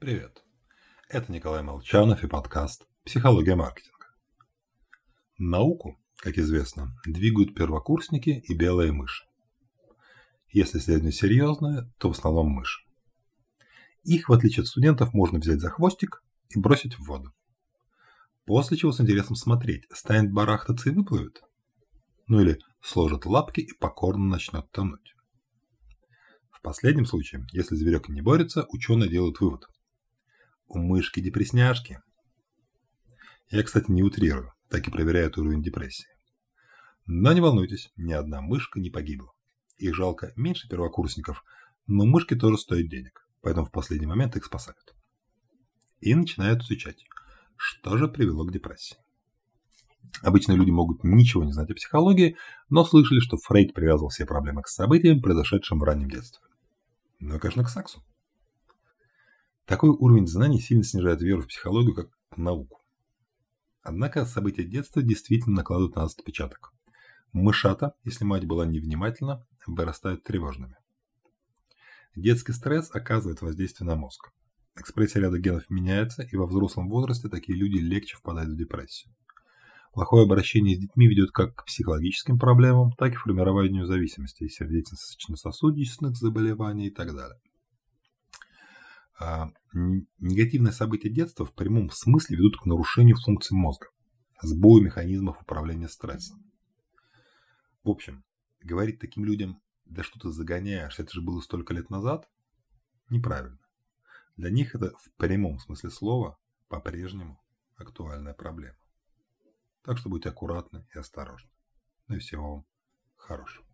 Привет. Это Николай Молчанов и подкаст «Психология маркетинга». Науку, как известно, двигают первокурсники и белые мыши. Если исследование серьезное, то в основном мыши. Их, в отличие от студентов, можно взять за хвостик и бросить в воду. После чего с интересом смотреть, станет барахтаться и выплывет. Ну или сложит лапки и покорно начнет тонуть. В последнем случае, если зверек не борется, ученые делают вывод – у мышки-депресняшки. Я, кстати, не утрирую, так и проверяют уровень депрессии. Но не волнуйтесь, ни одна мышка не погибла. Их жалко меньше первокурсников, но мышки тоже стоят денег, поэтому в последний момент их спасают. И начинают изучать, что же привело к депрессии. Обычно люди могут ничего не знать о психологии, но слышали, что Фрейд привязывал все проблемы к событиям, произошедшим в раннем детстве. Ну и, конечно, к сексу. Такой уровень знаний сильно снижает веру в психологию как в науку. Однако события детства действительно накладывают на нас отпечаток. Мышата, если мать была невнимательна, вырастают тревожными. Детский стресс оказывает воздействие на мозг. Экспрессия ряда генов меняется, и во взрослом возрасте такие люди легче впадают в депрессию. Плохое обращение с детьми ведет как к психологическим проблемам, так и к формированию зависимости, сердечно-сосудистых заболеваний и так далее. А, негативные события детства в прямом смысле ведут к нарушению функций мозга, сбою механизмов управления стрессом. В общем, говорить таким людям, да что ты загоняешь, это же было столько лет назад, неправильно. Для них это в прямом смысле слова по-прежнему актуальная проблема. Так что будьте аккуратны и осторожны. Ну и всего вам хорошего.